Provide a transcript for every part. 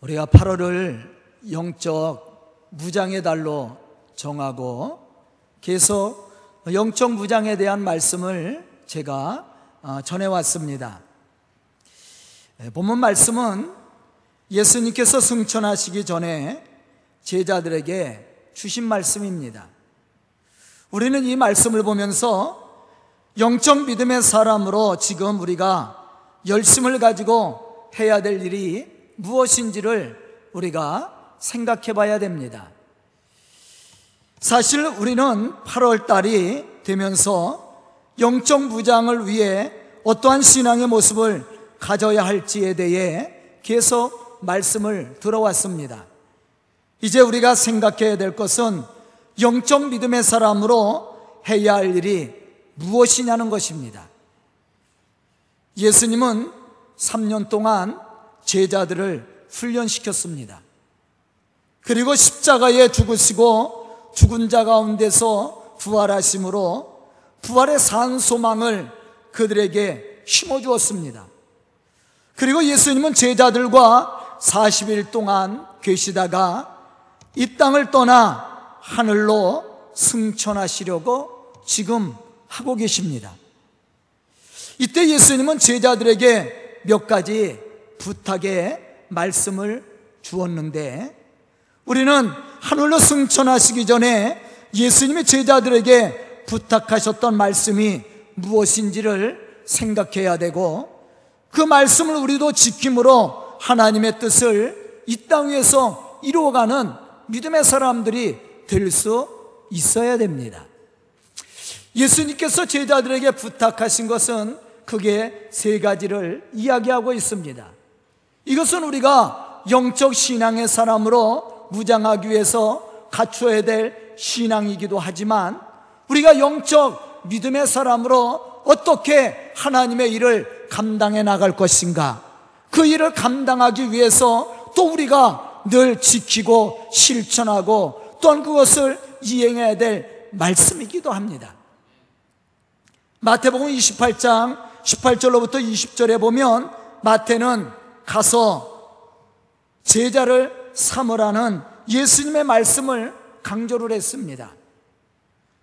우리가 8월을 영적 무장의 달로 정하고 계속 영적 무장에 대한 말씀을 제가 어, 전해왔습니다. 예, 본문 말씀은 예수님께서 승천하시기 전에 제자들에게 주신 말씀입니다. 우리는 이 말씀을 보면서 영적 믿음의 사람으로 지금 우리가 열심을 가지고 해야 될 일이 무엇인지를 우리가 생각해 봐야 됩니다. 사실 우리는 8월 달이 되면서 영적 무장을 위해 어떠한 신앙의 모습을 가져야 할지에 대해 계속 말씀을 들어왔습니다. 이제 우리가 생각해야 될 것은 영적 믿음의 사람으로 해야 할 일이 무엇이냐는 것입니다. 예수님은 3년 동안 제자들을 훈련시켰습니다. 그리고 십자가에 죽으시고 죽은 자 가운데서 부활하심으로 부활의 산 소망을 그들에게 심어주었습니다. 그리고 예수님은 제자들과 40일 동안 계시다가 이 땅을 떠나 하늘로 승천하시려고 지금 하고 계십니다. 이때 예수님은 제자들에게 몇 가지 부탁의 말씀을 주었는데 우리는 하늘로 승천하시기 전에 예수님의 제자들에게 부탁하셨던 말씀이 무엇인지를 생각해야 되고 그 말씀을 우리도 지킴으로 하나님의 뜻을 이 땅 위에서 이루어가는 믿음의 사람들이 될 수 있어야 됩니다. 예수님께서 제자들에게 부탁하신 것은 크게 세 가지를 이야기하고 있습니다. 이것은 우리가 영적 신앙의 사람으로 무장하기 위해서 갖춰야 될 신앙이기도 하지만 우리가 영적 믿음의 사람으로 어떻게 하나님의 일을 감당해 나갈 것인가 그 일을 감당하기 위해서 또 우리가 늘 지키고 실천하고 또한 그것을 이행해야 될 말씀이기도 합니다. 마태복음 28장 18절로부터 20절에 보면 마태는 가서 제자를 삼으라는 예수님의 말씀을 강조를 했습니다.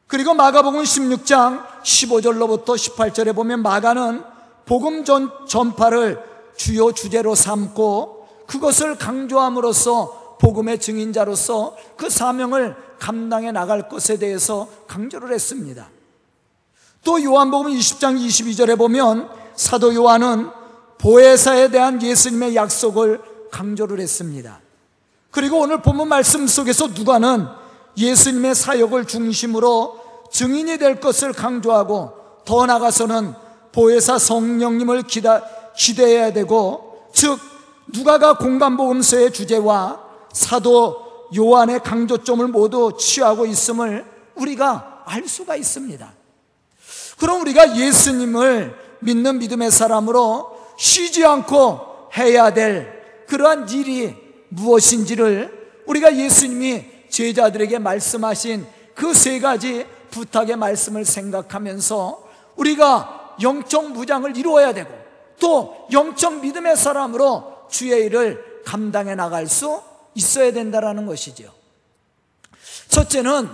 그리고 마가복음 16장 15절로부터 18절에 보면 마가는 복음 전, 전파를 주요 주제로 삼고 그것을 강조함으로써 복음의 증인자로서 그 사명을 감당해 나갈 것에 대해서 강조를 했습니다. 또 요한복음 20장 22절에 보면 사도 요한은 보혜사에 대한 예수님의 약속을 강조를 했습니다. 그리고 오늘 본문 말씀 속에서 누가는 예수님의 사역을 중심으로 증인이 될 것을 강조하고 더 나아가서는 보혜사 성령님을 기다, 기대해야 되고 즉 누가가 공간복음서의 주제와 사도 요한의 강조점을 모두 취하고 있음을 우리가 알 수가 있습니다. 그럼 우리가 예수님을 믿는 믿음의 사람으로 쉬지 않고 해야 될 그러한 일이 무엇인지를 우리가 예수님이 제자들에게 말씀하신 그 세 가지 부탁의 말씀을 생각하면서 우리가 영적 무장을 이루어야 되고 또 영적 믿음의 사람으로 주의 일을 감당해 나갈 수 있어야 된다라는 것이죠. 첫째는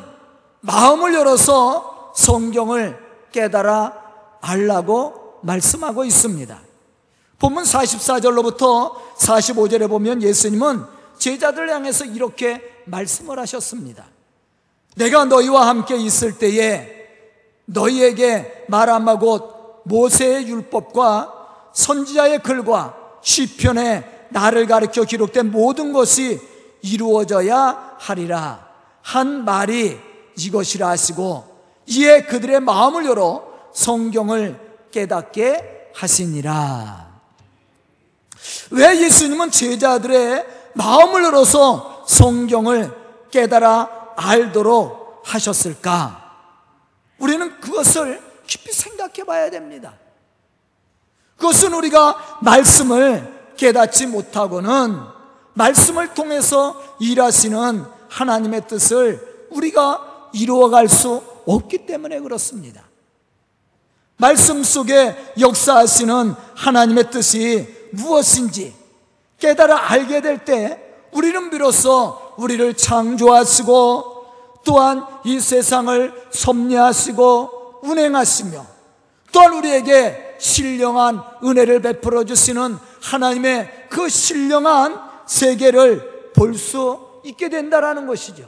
마음을 열어서 성경을 깨달아 알라고 말씀하고 있습니다. 본문 44절로부터 45절에 보면 예수님은 제자들 향해서 이렇게 말씀을 하셨습니다. 내가 너희와 함께 있을 때에 너희에게 말하마 곧 모세의 율법과 선지자의 글과 시편에 나를 가르쳐 기록된 모든 것이 이루어져야 하리라 한 말이 이것이라 하시고 이에 그들의 마음을 열어 성경을 깨닫게 하시니라. 왜 예수님은 제자들의 마음을 열어서 성경을 깨달아 알도록 하셨을까? 우리는 그것을 깊이 생각해 봐야 됩니다. 그것은 우리가 말씀을 깨닫지 못하고는 말씀을 통해서 일하시는 하나님의 뜻을 우리가 이루어갈 수 없기 때문에 그렇습니다. 말씀 속에 역사하시는 하나님의 뜻이 무엇인지 깨달아 알게 될 때 우리는 비로소 우리를 창조하시고 또한 이 세상을 섭리하시고 운행하시며 또한 우리에게 신령한 은혜를 베풀어 주시는 하나님의 그 신령한 세계를 볼 수 있게 된다라는 것이죠.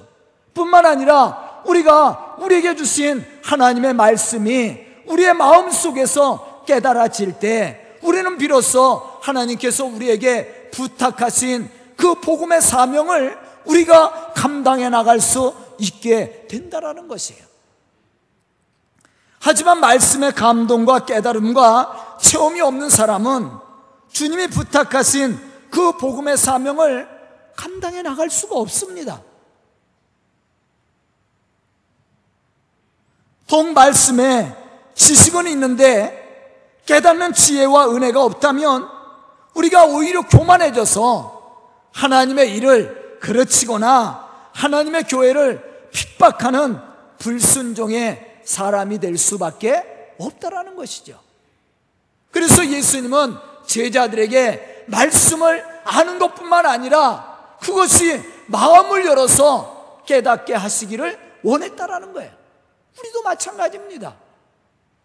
뿐만 아니라 우리가 우리에게 주신 하나님의 말씀이 우리의 마음 속에서 깨달아질 때 우리는 비로소 하나님께서 우리에게 부탁하신 그 복음의 사명을 우리가 감당해 나갈 수 있게 된다라는 것이에요. 하지만 말씀의 감동과 깨달음과 체험이 없는 사람은 주님이 부탁하신 그 복음의 사명을 감당해 나갈 수가 없습니다. 동 말씀에 지식은 있는데 깨닫는 지혜와 은혜가 없다면 우리가 오히려 교만해져서 하나님의 일을 그르치거나 하나님의 교회를 핍박하는 불순종의 사람이 될 수밖에 없다라는 것이죠. 그래서 예수님은 제자들에게 말씀을 아는 것뿐만 아니라 그것이 마음을 열어서 깨닫게 하시기를 원했다라는 거예요. 우리도 마찬가지입니다.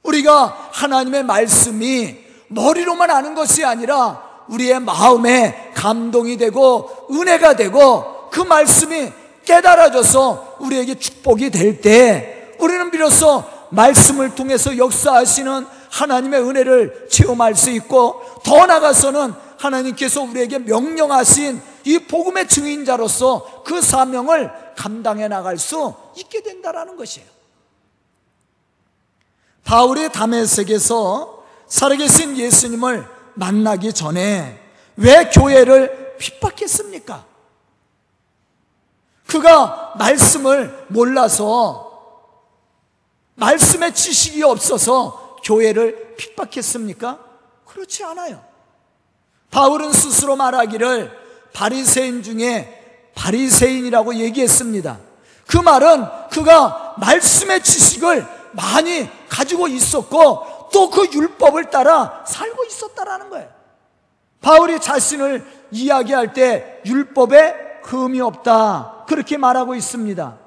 우리가 하나님의 말씀이 머리로만 아는 것이 아니라 우리의 마음에 감동이 되고 은혜가 되고 그 말씀이 깨달아져서 우리에게 축복이 될 때 우리는 비로소 말씀을 통해서 역사하시는 하나님의 은혜를 체험할 수 있고 더 나아가서는 하나님께서 우리에게 명령하신 이 복음의 증인자로서 그 사명을 감당해 나갈 수 있게 된다라는 것이에요. 바울이 담에색에서 살아계신 예수님을 만나기 전에 왜 교회를 핍박했습니까? 그가 말씀을 몰라서 말씀의 지식이 없어서 교회를 핍박했습니까? 그렇지 않아요. 바울은 스스로 말하기를 바리새인 중에 바리새인이라고 얘기했습니다. 그 말은 그가 말씀의 지식을 많이 가지고 있었고 또 그 율법을 따라 살고 있었다라는 거예요. 바울이 자신을 이야기할 때 율법에 흠이 없다. 그렇게 말하고 있습니다.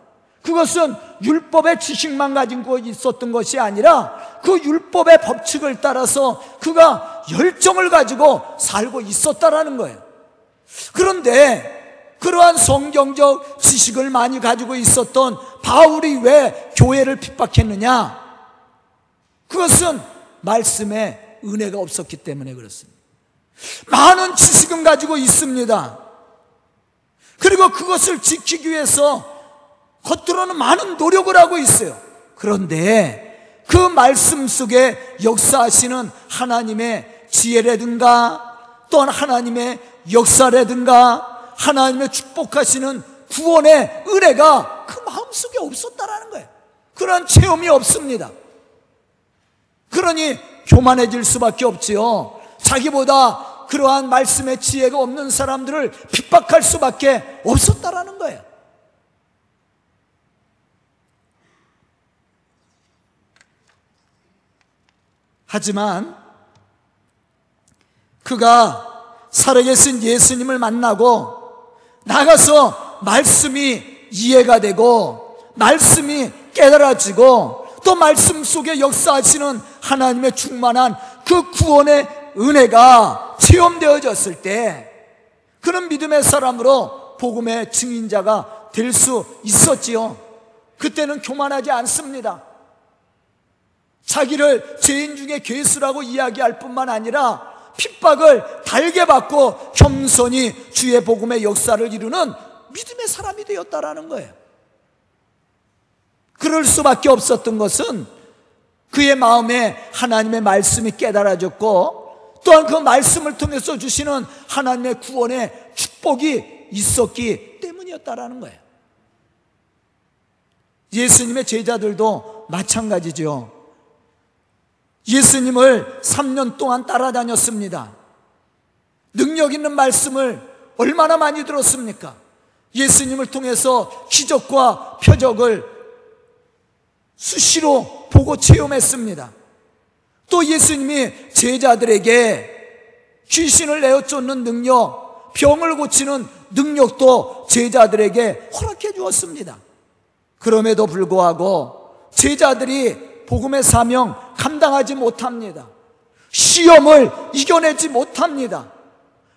그것은 율법의 지식만 가지고 있었던 것이 아니라 그 율법의 법칙을 따라서 그가 열정을 가지고 살고 있었다라는 거예요. 그런데 그러한 성경적 지식을 많이 가지고 있었던 바울이 왜 교회를 핍박했느냐? 그것은 말씀에 은혜가 없었기 때문에 그렇습니다. 많은 지식은 가지고 있습니다. 그리고 그것을 지키기 위해서 겉으로는 많은 노력을 하고 있어요. 그런데 그 말씀 속에 역사하시는 하나님의 지혜라든가 또한 하나님의 역사라든가 하나님의 축복하시는 구원의 은혜가 그 마음속에 없었다라는 거예요. 그런 체험이 없습니다. 그러니 교만해질 수밖에 없지요. 자기보다 그러한 말씀의 지혜가 없는 사람들을 핍박할 수밖에 없었다라는 거예요. 하지만 그가 살아계신 예수님을 만나고 나가서 말씀이 이해가 되고 말씀이 깨달아지고 또 말씀 속에 역사하시는 하나님의 충만한 그 구원의 은혜가 체험되어졌을 때 그런 믿음의 사람으로 복음의 증인자가 될 수 있었지요. 그때는 교만하지 않습니다. 자기를 죄인 중에 괴수라고 이야기할 뿐만 아니라 핍박을 달게 받고 겸손히 주의 복음의 역사를 이루는 믿음의 사람이 되었다라는 거예요. 그럴 수밖에 없었던 것은 그의 마음에 하나님의 말씀이 깨달아졌고 또한 그 말씀을 통해서 주시는 하나님의 구원의 축복이 있었기 때문이었다라는 거예요. 예수님의 제자들도 마찬가지죠. 예수님을 3년 동안 따라다녔습니다. 능력 있는 말씀을 얼마나 많이 들었습니까? 예수님을 통해서 기적과 표적을 수시로 보고 체험했습니다. 또 예수님이 제자들에게 귀신을 내어 쫓는 능력, 병을 고치는 능력도 제자들에게 허락해 주었습니다. 그럼에도 불구하고 제자들이 복음의 사명 감당하지 못합니다. 시험을 이겨내지 못합니다.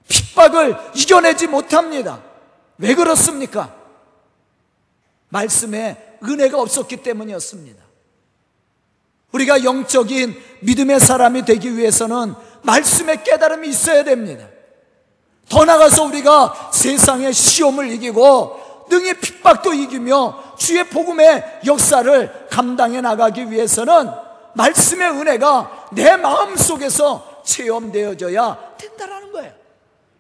핍박을 이겨내지 못합니다. 왜 그렇습니까? 말씀에 은혜가 없었기 때문이었습니다. 우리가 영적인 믿음의 사람이 되기 위해서는 말씀의 깨달음이 있어야 됩니다. 더 나가서 우리가 세상의 시험을 이기고 능히 핍박도 이기며 주의 복음의 역사를 감당해 나가기 위해서는 말씀의 은혜가 내 마음 속에서 체험되어져야 된다라는 거예요.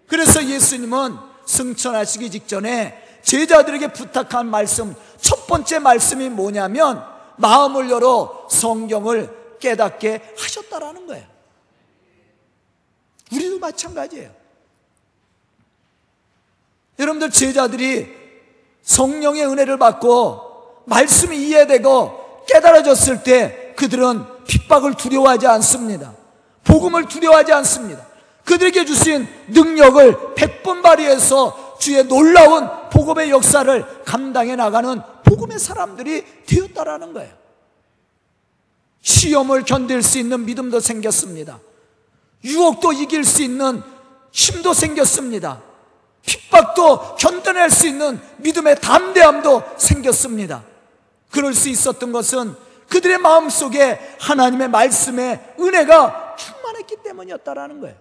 그래서 예수님은 승천하시기 직전에 제자들에게 부탁한 말씀, 첫 번째 말씀이 뭐냐면 마음을 열어 성경을 깨닫게 하셨다라는 거예요. 우리도 마찬가지예요. 여러분들 제자들이 성령의 은혜를 받고 말씀이 이해되고 깨달아졌을 때 그들은 핍박을 두려워하지 않습니다. 복음을 두려워하지 않습니다. 그들에게 주신 능력을 백번 발휘해서 주의 놀라운 복음의 역사를 감당해 나가는 복음의 사람들이 되었다라는 거예요. 시험을 견딜 수 있는 믿음도 생겼습니다. 유혹도 이길 수 있는 힘도 생겼습니다. 핍박도 견뎌낼 수 있는 믿음의 담대함도 생겼습니다. 그럴 수 있었던 것은 그들의 마음 속에 하나님의 말씀의 은혜가 충만했기 때문이었다라는 거예요.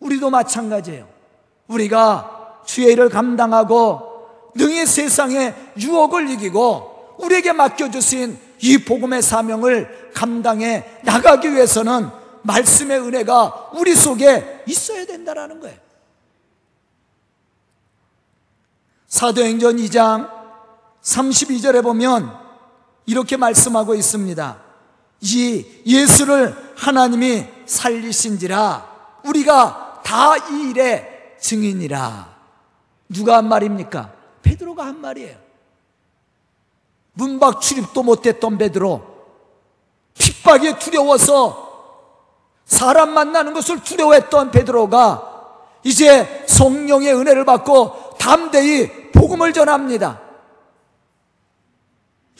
우리도 마찬가지예요. 우리가 주의 일을 감당하고 능히 세상의 유혹을 이기고 우리에게 맡겨주신 이 복음의 사명을 감당해 나가기 위해서는 말씀의 은혜가 우리 속에 있어야 된다라는 거예요. 사도행전 2장 32절에 보면 이렇게 말씀하고 있습니다. 이 예수를 하나님이 살리신지라 우리가 다 이 일의 증인이라. 누가 한 말입니까? 베드로가 한 말이에요. 문밖 출입도 못했던 베드로, 핍박에 두려워서 사람 만나는 것을 두려워했던 베드로가 이제 성령의 은혜를 받고 담대히 복음을 전합니다.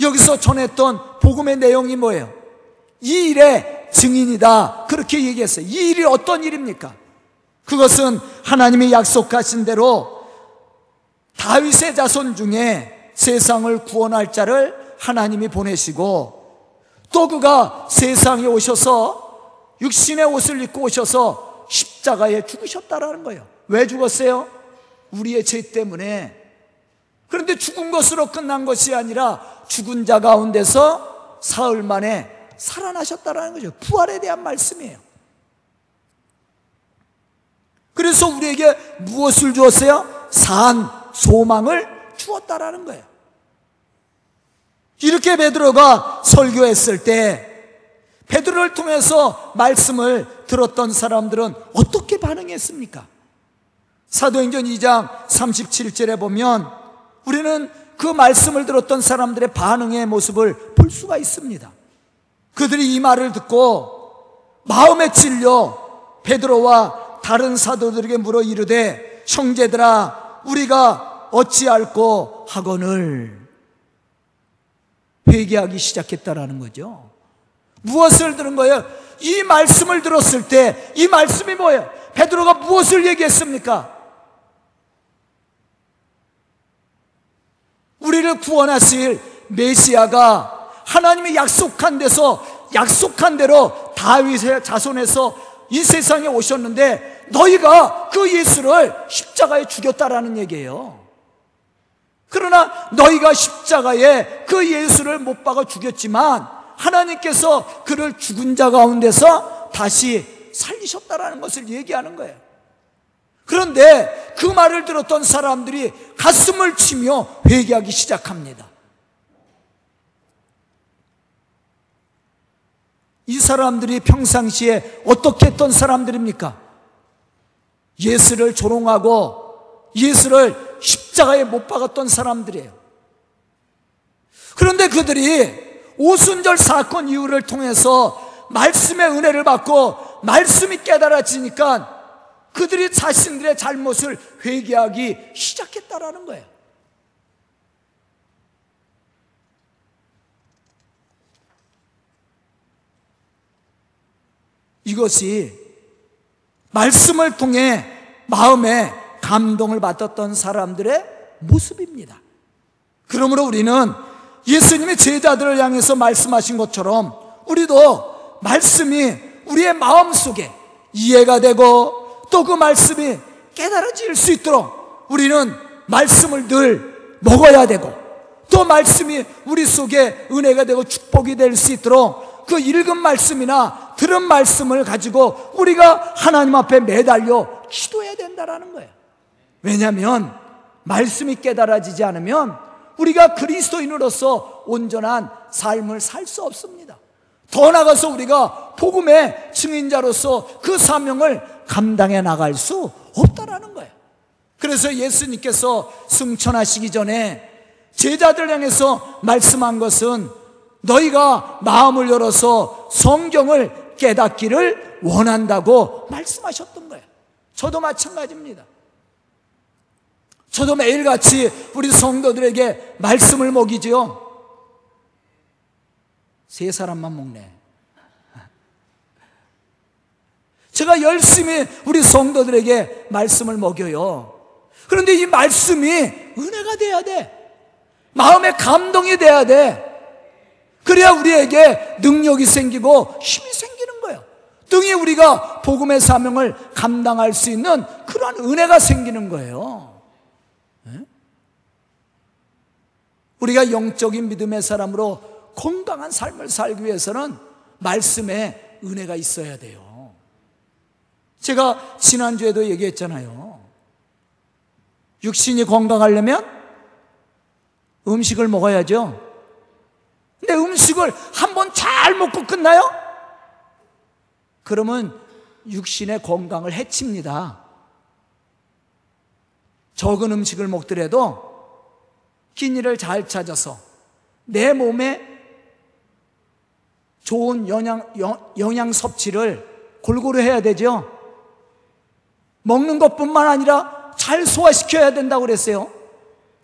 여기서 전했던 복음의 내용이 뭐예요? 이 일의 증인이다. 그렇게 얘기했어요. 이 일이 어떤 일입니까? 그것은 하나님이 약속하신 대로 다윗의 자손 중에 세상을 구원할 자를 하나님이 보내시고 또 그가 세상에 오셔서 육신의 옷을 입고 오셔서 십자가에 죽으셨다라는 거예요. 왜 죽었어요? 우리의 죄 때문에. 그런데 죽은 것으로 끝난 것이 아니라 죽은 자 가운데서 사흘 만에 살아나셨다라는 거죠. 부활에 대한 말씀이에요. 그래서 우리에게 무엇을 주었어요? 산, 소망을 주었다라는 거예요. 이렇게 베드로가 설교했을 때 베드로를 통해서 말씀을 들었던 사람들은 어떻게 반응했습니까? 사도행전 2장 37절에 보면 우리는 그 말씀을 들었던 사람들의 반응의 모습을 볼 수가 있습니다. 그들이 이 말을 듣고 마음에 찔려 베드로와 다른 사도들에게 물어 이르되 형제들아 우리가 어찌할꼬 하거늘 회개하기 시작했다라는 거죠. 무엇을 들은 거예요? 이 말씀을 들었을 때 이 말씀이 뭐예요? 베드로가 무엇을 얘기했습니까? 우리를 구원하실 메시아가 하나님이 약속한 데서 약속한 대로 다윗의 자손에서 이 세상에 오셨는데 너희가 그 예수를 십자가에 죽였다라는 얘기예요. 그러나 너희가 십자가에 그 예수를 못 박아 죽였지만 하나님께서 그를 죽은 자 가운데서 다시 살리셨다라는 것을 얘기하는 거예요. 그런데 그 말을 들었던 사람들이 가슴을 치며 회개하기 시작합니다. 이 사람들이 평상시에 어떻게 했던 사람들입니까? 예수를 조롱하고 예수를 십자가에 못 박았던 사람들이에요. 그런데 그들이 오순절 사건 이후를 통해서 말씀의 은혜를 받고 말씀이 깨달아지니까 그들이 자신들의 잘못을 회개하기 시작했다라는 거예요. 이것이 말씀을 통해 마음에 감동을 받았던 사람들의 모습입니다. 그러므로 우리는 예수님의 제자들을 향해서 말씀하신 것처럼 우리도 말씀이 우리의 마음 속에 이해가 되고 또 그 말씀이 깨달아질 수 있도록 우리는 말씀을 늘 먹어야 되고 또 말씀이 우리 속에 은혜가 되고 축복이 될 수 있도록 그 읽은 말씀이나 들은 말씀을 가지고 우리가 하나님 앞에 매달려 기도해야 된다라는 거예요. 왜냐하면 말씀이 깨달아지지 않으면 우리가 그리스도인으로서 온전한 삶을 살 수 없습니다. 더 나아가서 우리가 복음의 증인자로서 그 사명을 감당해 나갈 수 없다라는 거예요. 그래서 예수님께서 승천하시기 전에 제자들 향해서 말씀한 것은 너희가 마음을 열어서 성경을 깨닫기를 원한다고 말씀하셨던 거예요. 저도 마찬가지입니다. 저도 매일같이 우리 성도들에게 말씀을 먹이지요. 세 사람만 먹네. 제가 열심히 우리 성도들에게 말씀을 먹여요. 그런데 이 말씀이 은혜가 돼야 돼. 마음에 감동이 돼야 돼. 그래야 우리에게 능력이 생기고 힘이 거예요. 등이 우리가 복음의 사명을 감당할 수 있는 그러한 은혜가 생기는 거예요. 우리가 영적인 믿음의 사람으로 건강한 삶을 살기 위해서는 말씀에 은혜가 있어야 돼요. 제가 지난주에도 얘기했잖아요. 육신이 건강하려면 음식을 먹어야죠. 근데 음식을 한 번 잘 먹고 끝나요? 그러면 육신의 건강을 해칩니다. 적은 음식을 먹더라도 끼니를 잘 찾아서 내 몸에 좋은 영양, 영양 섭취를 골고루 해야 되죠. 먹는 것뿐만 아니라 잘 소화시켜야 된다고 그랬어요.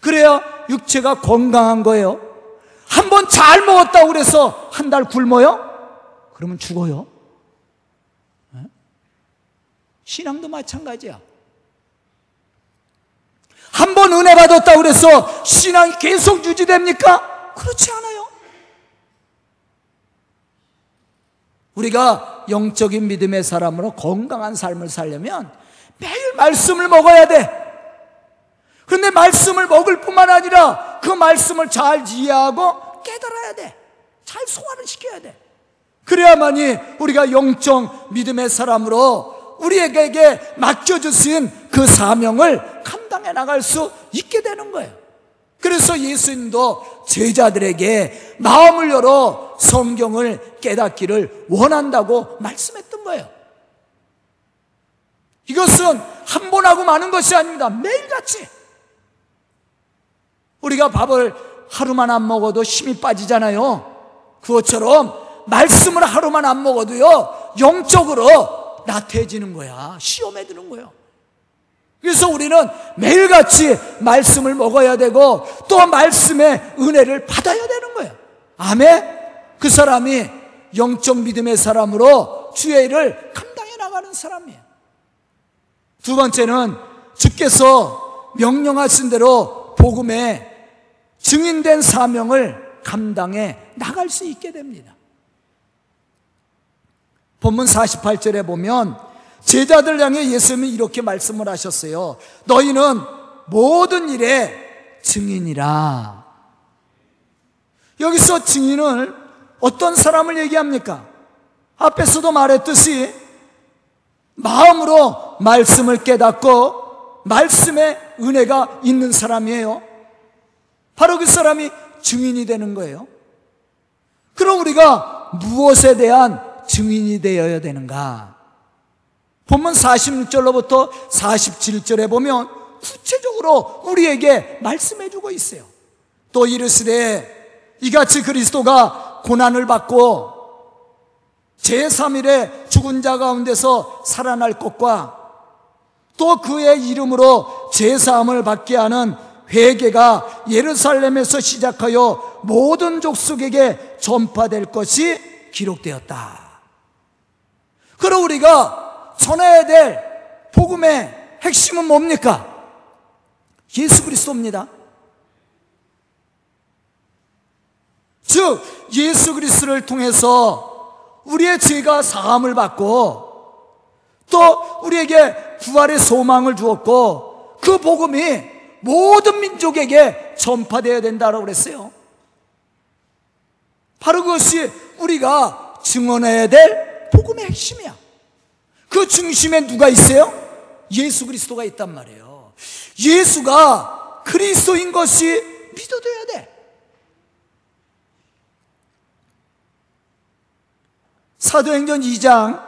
그래야 육체가 건강한 거예요. 한 번 잘 먹었다고 그래서 한 달 굶어요? 그러면 죽어요. 신앙도 마찬가지야. 한 번 은혜 받았다고 그래서 신앙이 계속 유지됩니까? 그렇지 않아요. 우리가 영적인 믿음의 사람으로 건강한 삶을 살려면 매일 말씀을 먹어야 돼. 그런데 말씀을 먹을 뿐만 아니라 그 말씀을 잘 이해하고 깨달아야 돼. 잘 소화를 시켜야 돼. 그래야만이 우리가 영적 믿음의 사람으로 우리에게 맡겨주신 그 사명을 감당해 나갈 수 있게 되는 거예요. 그래서 예수님도 제자들에게 마음을 열어 성경을 깨닫기를 원한다고 말씀했던 거예요. 이것은 한 번 하고 마는 것이 아닙니다. 매일같이. 우리가 밥을 하루만 안 먹어도 힘이 빠지잖아요. 그것처럼 말씀을 하루만 안 먹어도요, 영적으로 나태해지는 거야. 시험에 드는 거예요. 그래서 우리는 매일같이 말씀을 먹어야 되고 또 말씀의 은혜를 받아야 되는 거예요. 아멘? 그 사람이 영적 믿음의 사람으로 주의 일을 감당해 나가는 사람이에요. 두 번째는 주께서 명령하신 대로 복음에 증인된 사명을 감당해 나갈 수 있게 됩니다. 본문 48절에 보면 제자들 향해 예수님이 이렇게 말씀을 하셨어요. 너희는 모든 일에 증인이라. 여기서 증인을 어떤 사람을 얘기합니까? 앞에서도 말했듯이 마음으로 말씀을 깨닫고 말씀의 은혜가 있는 사람이에요. 바로 그 사람이 증인이 되는 거예요. 그럼 우리가 무엇에 대한 증인이 되어야 되는가? 본문 46절로부터 47절에 보면 구체적으로 우리에게 말씀해 주고 있어요. 또 이르시되 이같이 그리스도가 고난을 받고 제3일에 죽은 자 가운데서 살아날 것과 또 그의 이름으로 제사함을 받게 하는 회개가 예루살렘에서 시작하여 모든 족속에게 전파될 것이 기록되었다. 그럼 우리가 전해야 될 복음의 핵심은 뭡니까? 예수 그리스도입니다. 즉 예수 그리스도를 통해서 우리의 죄가 사함을 받고 또 우리에게 부활의 소망을 주었고 그 복음이 모든 민족에게 전파되어야 된다고 그랬어요. 바로 그것이 우리가 증언해야 될 복음의 핵심이야. 그 중심에 누가 있어요? 예수 그리스도가 있단 말이에요. 예수가 그리스도인 것이 믿어져야 돼. 사도행전 2장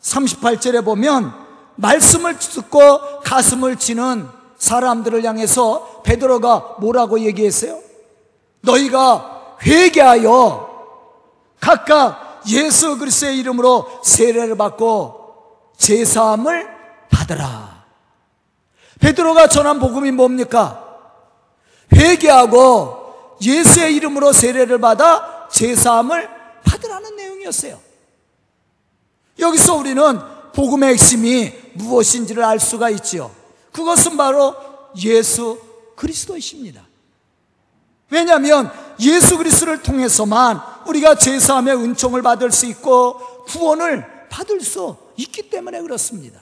38절에 보면 말씀을 듣고 가슴을 치는 사람들을 향해서 베드로가 뭐라고 얘기했어요? 너희가 회개하여 각각 예수 그리스도의 이름으로 세례를 받고 제사함을 받으라. 베드로가 전한 복음이 뭡니까? 회개하고 예수의 이름으로 세례를 받아 제사함을 받으라는 내용이었어요. 여기서 우리는 복음의 핵심이 무엇인지를 알 수가 있지요. 그것은 바로 예수 그리스도이십니다. 왜냐하면 예수 그리스도를 통해서만 우리가 제사함의 은총을 받을 수 있고 구원을 받을 수 있기 때문에 그렇습니다.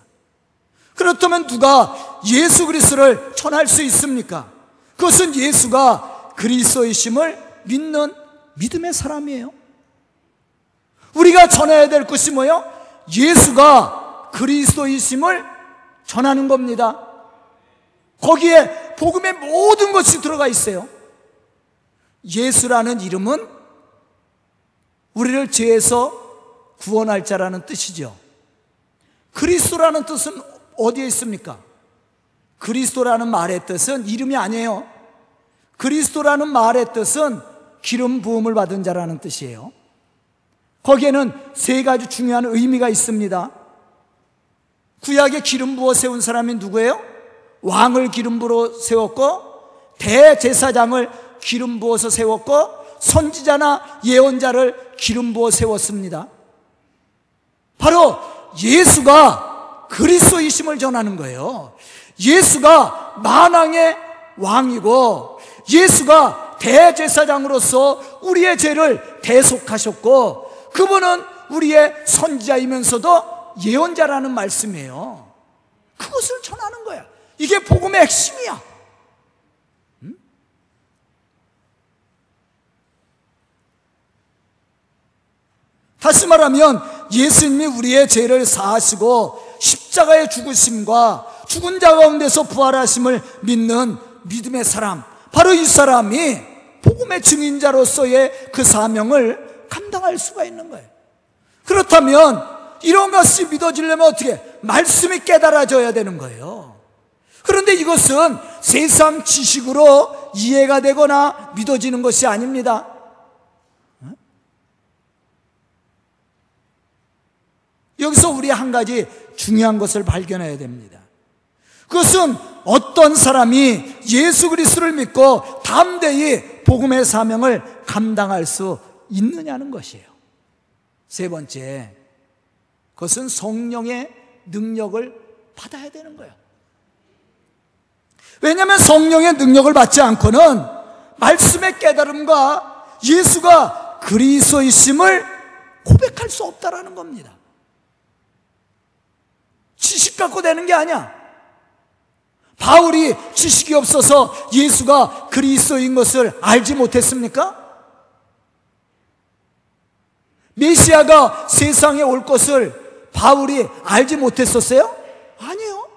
그렇다면 누가 예수 그리스도를 전할 수 있습니까? 그것은 예수가 그리스도이심을 믿는 믿음의 사람이에요. 우리가 전해야 될 것이 뭐요? 예수가 그리스도이심을 전하는 겁니다. 거기에 복음의 모든 것이 들어가 있어요. 예수라는 이름은 우리를 죄에서 구원할 자라는 뜻이죠. 그리스도라는 뜻은 어디에 있습니까? 그리스도라는 말의 뜻은 이름이 아니에요. 그리스도라는 말의 뜻은 기름 부음을 받은 자라는 뜻이에요. 거기에는 세 가지 중요한 의미가 있습니다. 구약에 기름 부어 세운 사람이 누구예요? 왕을 기름 부어 세웠고 대제사장을 기름 부어서 세웠고 선지자나 예언자를 기름 부어 세웠습니다. 바로 예수가 그리스도이심을 전하는 거예요. 예수가 만왕의 왕이고 예수가 대제사장으로서 우리의 죄를 대속하셨고 그분은 우리의 선지자이면서도 예언자라는 말씀이에요. 그것을 전하는 거야. 이게 복음의 핵심이야. 다시 말하면 예수님이 우리의 죄를 사하시고 십자가의 죽으심과 죽은 자 가운데서 부활하심을 믿는 믿음의 사람 바로 이 사람이 복음의 증인자로서의 그 사명을 감당할 수가 있는 거예요. 그렇다면 이런 것이 믿어지려면 어떻게 말씀이 깨달아져야 되는 거예요. 그런데 이것은 세상 지식으로 이해가 되거나 믿어지는 것이 아닙니다 여기서 우리 한 가지 중요한 것을 발견해야 됩니다. 그것은 어떤 사람이 예수 그리스도를 믿고 담대히 복음의 사명을 감당할 수 있느냐는 것이에요. 세 번째, 그것은 성령의 능력을 받아야 되는 거예요. 왜냐하면 성령의 능력을 받지 않고는 말씀의 깨달음과 예수가 그리스도이심을 고백할 수 없다라는 겁니다. 지식 갖고 되는 게 아니야. 바울이 지식이 없어서 예수가 그리스도인 것을 알지 못했습니까? 메시아가 세상에 올 것을 바울이 알지 못했었어요? 아니요.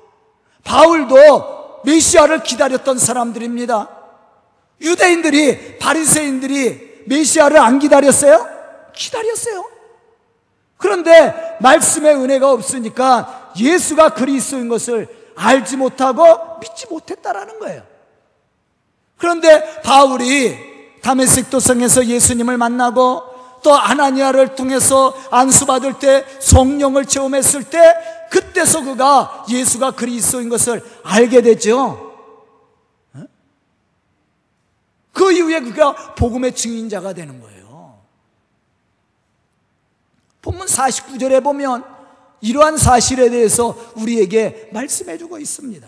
바울도 메시아를 기다렸던 사람들입니다. 유대인들이 바리새인들이 메시아를 안 기다렸어요? 기다렸어요. 그런데 말씀의 은혜가 없으니까 예수가 그리스도인 것을 알지 못하고 믿지 못했다라는 거예요. 그런데 바울이 다메섹 도성에서 예수님을 만나고 또 아나니아를 통해서 안수받을 때 성령을 체험했을 때 그때서 그가 예수가 그리스도인 것을 알게 되죠. 그 이후에 그가 복음의 증인자가 되는 거예요. 본문 49절에 보면 이러한 사실에 대해서 우리에게 말씀해 주고 있습니다.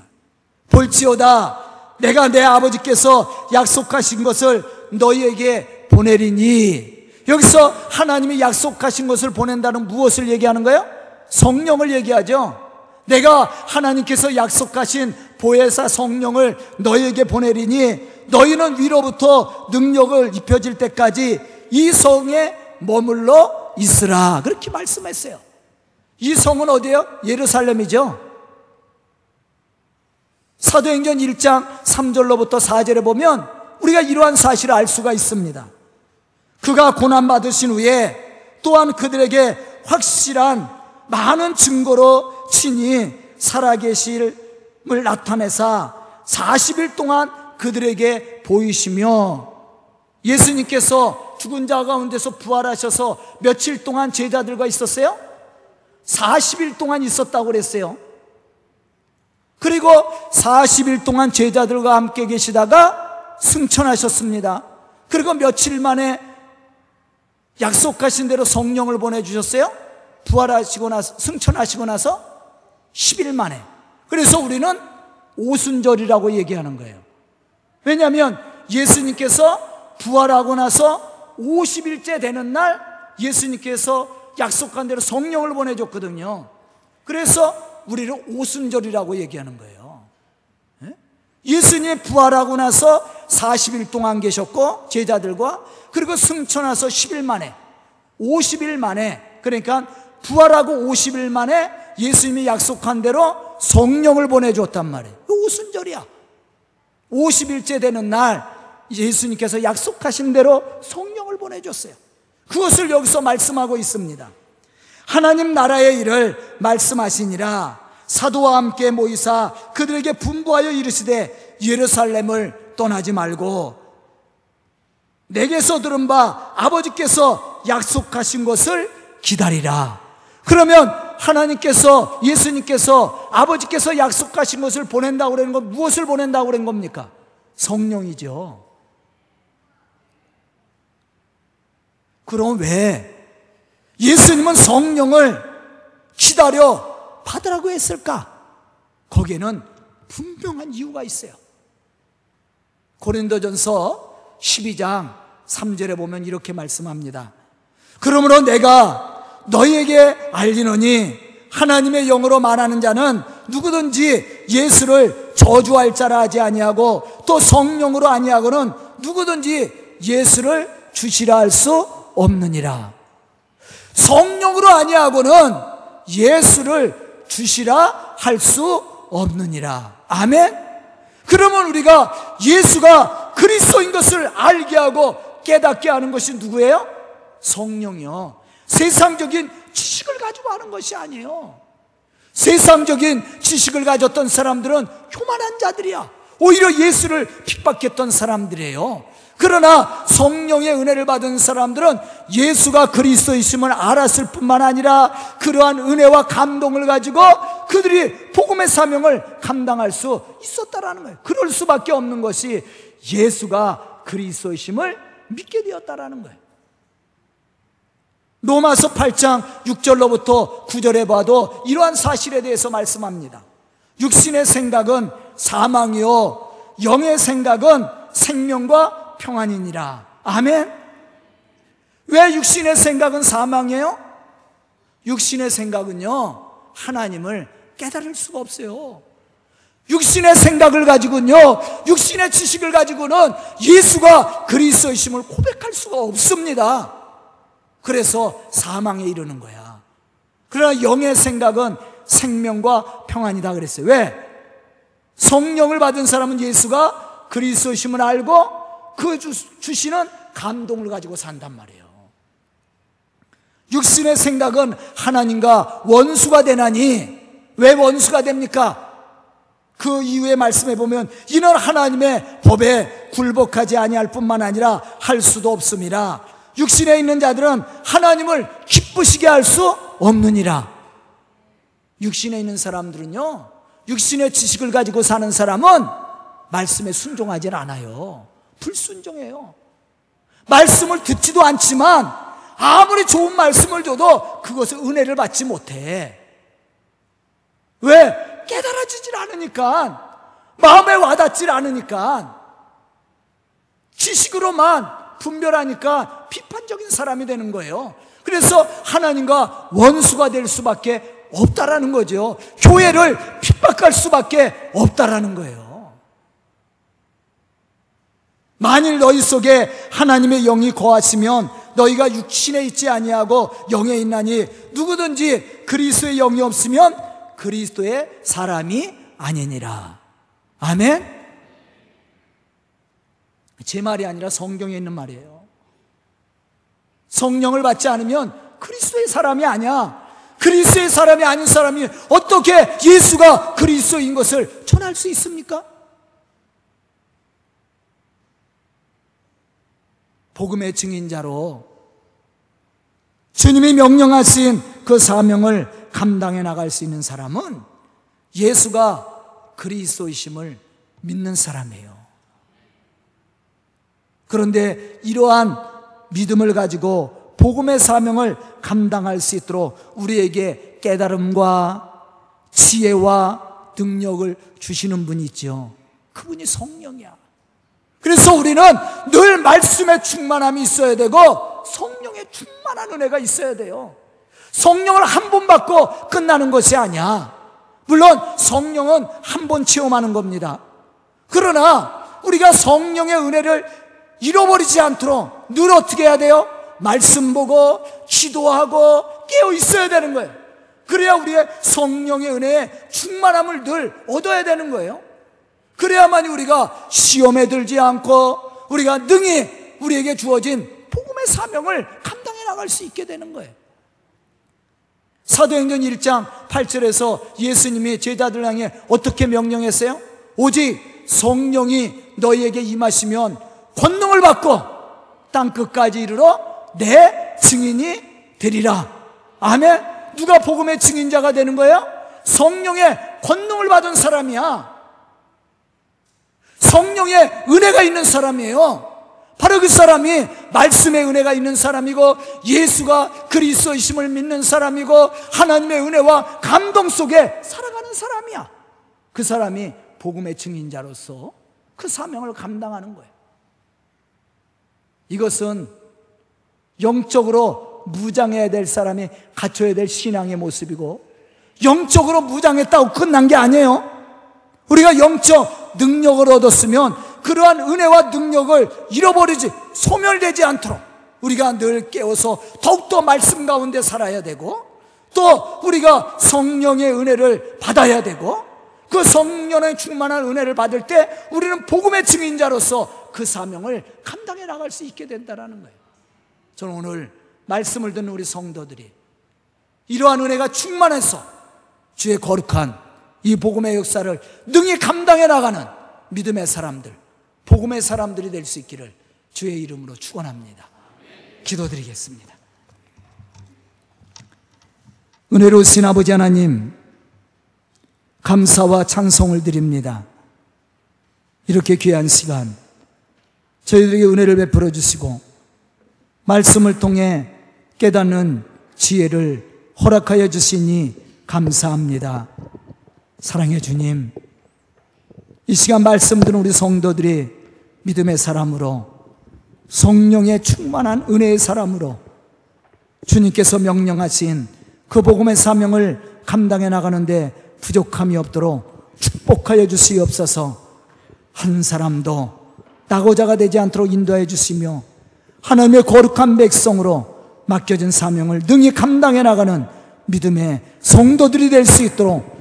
볼지어다 내가 내 아버지께서 약속하신 것을 너희에게 보내리니 여기서 하나님이 약속하신 것을 보낸다는 무엇을 얘기하는 거예요? 성령을 얘기하죠. 내가 하나님께서 약속하신 보혜사 성령을 너희에게 보내리니 너희는 위로부터 능력을 입혀질 때까지 이 성에 머물러 있으라. 그렇게 말씀했어요. 이 성은 어디예요? 예루살렘이죠. 사도행전 1장 3절로부터 4절에 보면 우리가 이러한 사실을 알 수가 있습니다. 그가 고난 받으신 후에 또한 그들에게 확실한 많은 증거로 친히 살아계실을 나타내사 40일 동안 그들에게 보이시며 예수님께서 죽은 자 가운데서 부활하셔서 며칠 동안 제자들과 있었어요? 40일 동안 있었다고 그랬어요. 그리고 40일 동안 제자들과 함께 계시다가 승천하셨습니다. 그리고 며칠 만에 약속하신 대로 성령을 보내주셨어요? 부활하시고 나서, 승천하시고 나서 10일 만에. 그래서 우리는 오순절이라고 얘기하는 거예요. 왜냐하면 예수님께서 부활하고 나서 50일째 되는 날 예수님께서 약속한 대로 성령을 보내줬거든요. 그래서 우리를 오순절이라고 얘기하는 거예요. 예? 예수님 부활하고 나서 40일 동안 계셨고 제자들과 그리고 승천하서 10일 만에 50일 만에 그러니까 부활하고 50일 만에 예수님이 약속한 대로 성령을 보내줬단 말이에요. 오순절이야. 50일째 되는 날 예수님께서 약속하신 대로 성령을 보내줬어요. 그것을 여기서 말씀하고 있습니다. 하나님 나라의 일을 말씀하시니라 사도와 함께 모이사 그들에게 분부하여 이르시되 예루살렘을 떠나지 말고 내게서 들은 바 아버지께서 약속하신 것을 기다리라. 그러면 하나님께서 예수님께서 아버지께서 약속하신 것을 보낸다고 그러는 건 무엇을 보낸다고 그런 겁니까? 성령이죠. 그럼 왜 예수님은 성령을 기다려 받으라고 했을까? 거기에는 분명한 이유가 있어요. 고린도전서 12장 3절에 보면 이렇게 말씀합니다. 그러므로 내가 너희에게 알리노니 하나님의 영으로 말하는 자는 누구든지 예수를 저주할 자라 하지 아니하고 또 성령으로 아니하고는 누구든지 예수를 주시라 할 수 없느니라. 성령으로 아니하고는 예수를 주시라 할 수 없느니라. 아멘. 그러면 우리가 예수가 그리스도인 것을 알게 하고 깨닫게 하는 것이 누구예요? 성령이요. 세상적인 지식을 가지고 하는 것이 아니에요. 세상적인 지식을 가졌던 사람들은 교만한 자들이야. 오히려 예수를 핍박했던 사람들이에요. 그러나 성령의 은혜를 받은 사람들은 예수가 그리스도이심을 알았을 뿐만 아니라 그러한 은혜와 감동을 가지고 그들이 복음의 사명을 감당할 수 있었다라는 거예요. 그럴 수밖에 없는 것이 예수가 그리스도이심을 믿게 되었다라는 거예요. 로마서 8장 6절로부터 9절에 봐도 이러한 사실에 대해서 말씀합니다. 육신의 생각은 사망이요, 영의 생각은 생명과 평안이니라. 아멘? 왜 육신의 생각은 사망이에요? 육신의 생각은요, 하나님을 깨달을 수가 없어요. 육신의 생각을 가지고는요, 육신의 지식을 가지고는 예수가 그리스도이심을 고백할 수가 없습니다. 그래서 사망에 이르는 거야. 그러나 영의 생각은 생명과 평안이다 그랬어요. 왜? 성령을 받은 사람은 예수가 그리스도심을 알고 그 주시는 감동을 가지고 산단 말이에요. 육신의 생각은 하나님과 원수가 되나니 왜 원수가 됩니까? 그 이후에 말씀해 보면 이는 하나님의 법에 굴복하지 아니할 뿐만 아니라 할 수도 없습니다. 육신에 있는 자들은 하나님을 기쁘시게 할 수 없느니라. 육신에 있는 사람들은요, 육신의 지식을 가지고 사는 사람은 말씀에 순종하지 않아요. 불순종해요. 말씀을 듣지도 않지만 아무리 좋은 말씀을 줘도 그것을 은혜를 받지 못해. 왜? 깨달아지질 않으니까. 마음에 와닿질 않으니까. 지식으로만 분별하니까 비판적인 사람이 되는 거예요. 그래서 하나님과 원수가 될 수밖에 없다라는 거죠. 교회를 핍박할 수밖에 없다라는 거예요. 만일 너희 속에 하나님의 영이 거하시면 너희가 육신에 있지 아니하고 영에 있나니 누구든지 그리스도의 영이 없으면 그리스도의 사람이 아니니라. 아멘. 제 말이 아니라 성경에 있는 말이에요. 성령을 받지 않으면 그리스도의 사람이 아니야. 그리스도의 사람이 아닌 사람이 어떻게 예수가 그리스도인 것을 전할 수 있습니까? 복음의 증인자로 주님이 명령하신 그 사명을 감당해 나갈 수 있는 사람은 예수가 그리스도이심을 믿는 사람이에요. 그런데 이러한 믿음을 가지고 복음의 사명을 감당할 수 있도록 우리에게 깨달음과 지혜와 능력을 주시는 분이 있죠. 그분이 성령이야. 그래서 우리는 늘 말씀의 충만함이 있어야 되고 성령의 충만한 은혜가 있어야 돼요. 성령을 한 번 받고 끝나는 것이 아니야. 물론 성령은 한 번 체험하는 겁니다. 그러나 우리가 성령의 은혜를 잃어버리지 않도록 늘 어떻게 해야 돼요? 말씀 보고 기도하고 깨어 있어야 되는 거예요. 그래야 우리의 성령의 은혜에 충만함을 늘 얻어야 되는 거예요. 그래야만이 우리가 시험에 들지 않고 우리가 능히 우리에게 주어진 복음의 사명을 감당해 나갈 수 있게 되는 거예요. 사도행전 1장 8절에서 예수님이 제자들 향해 어떻게 명령했어요? 오직 성령이 너희에게 임하시면 권능을 받고 땅 끝까지 이르러 내 증인이 되리라. 아멘. 누가 복음의 증인자가 되는 거예요? 성령의 권능을 받은 사람이야. 성령의 은혜가 있는 사람이에요. 바로 그 사람이 말씀의 은혜가 있는 사람이고 예수가 그리스도이심을 믿는 사람이고 하나님의 은혜와 감동 속에 살아가는 사람이야. 그 사람이 복음의 증인자로서 그 사명을 감당하는 거예요. 이것은 영적으로 무장해야 될 사람이 갖춰야 될 신앙의 모습이고 영적으로 무장했다고 끝난 게 아니에요. 우리가 영적 능력을 얻었으면 그러한 은혜와 능력을 잃어버리지 소멸되지 않도록 우리가 늘 깨워서 더욱더 말씀 가운데 살아야 되고 또 우리가 성령의 은혜를 받아야 되고 그 성령의 충만한 은혜를 받을 때 우리는 복음의 증인자로서 그 사명을 감당해 나갈 수 있게 된다는 거예요. 저는 오늘 말씀을 듣는 우리 성도들이 이러한 은혜가 충만해서 주의 거룩한 이 복음의 역사를 능히 감당해 나가는 믿음의 사람들, 복음의 사람들이 될 수 있기를 주의 이름으로 축원합니다. 기도드리겠습니다. 은혜로우신 아버지 하나님, 감사와 찬송을 드립니다. 이렇게 귀한 시간, 저희들에게 은혜를 베풀어 주시고, 말씀을 통해 깨닫는 지혜를 허락하여 주시니 감사합니다. 사랑해 주님, 이 시간 말씀 들은 우리 성도들이 믿음의 사람으로 성령의 충만한 은혜의 사람으로 주님께서 명령하신 그 복음의 사명을 감당해 나가는데 부족함이 없도록 축복하여 주시옵소서. 한 사람도 낙오자가 되지 않도록 인도해 주시며 하나님의 거룩한 백성으로 맡겨진 사명을 능히 감당해 나가는 믿음의 성도들이 될 수 있도록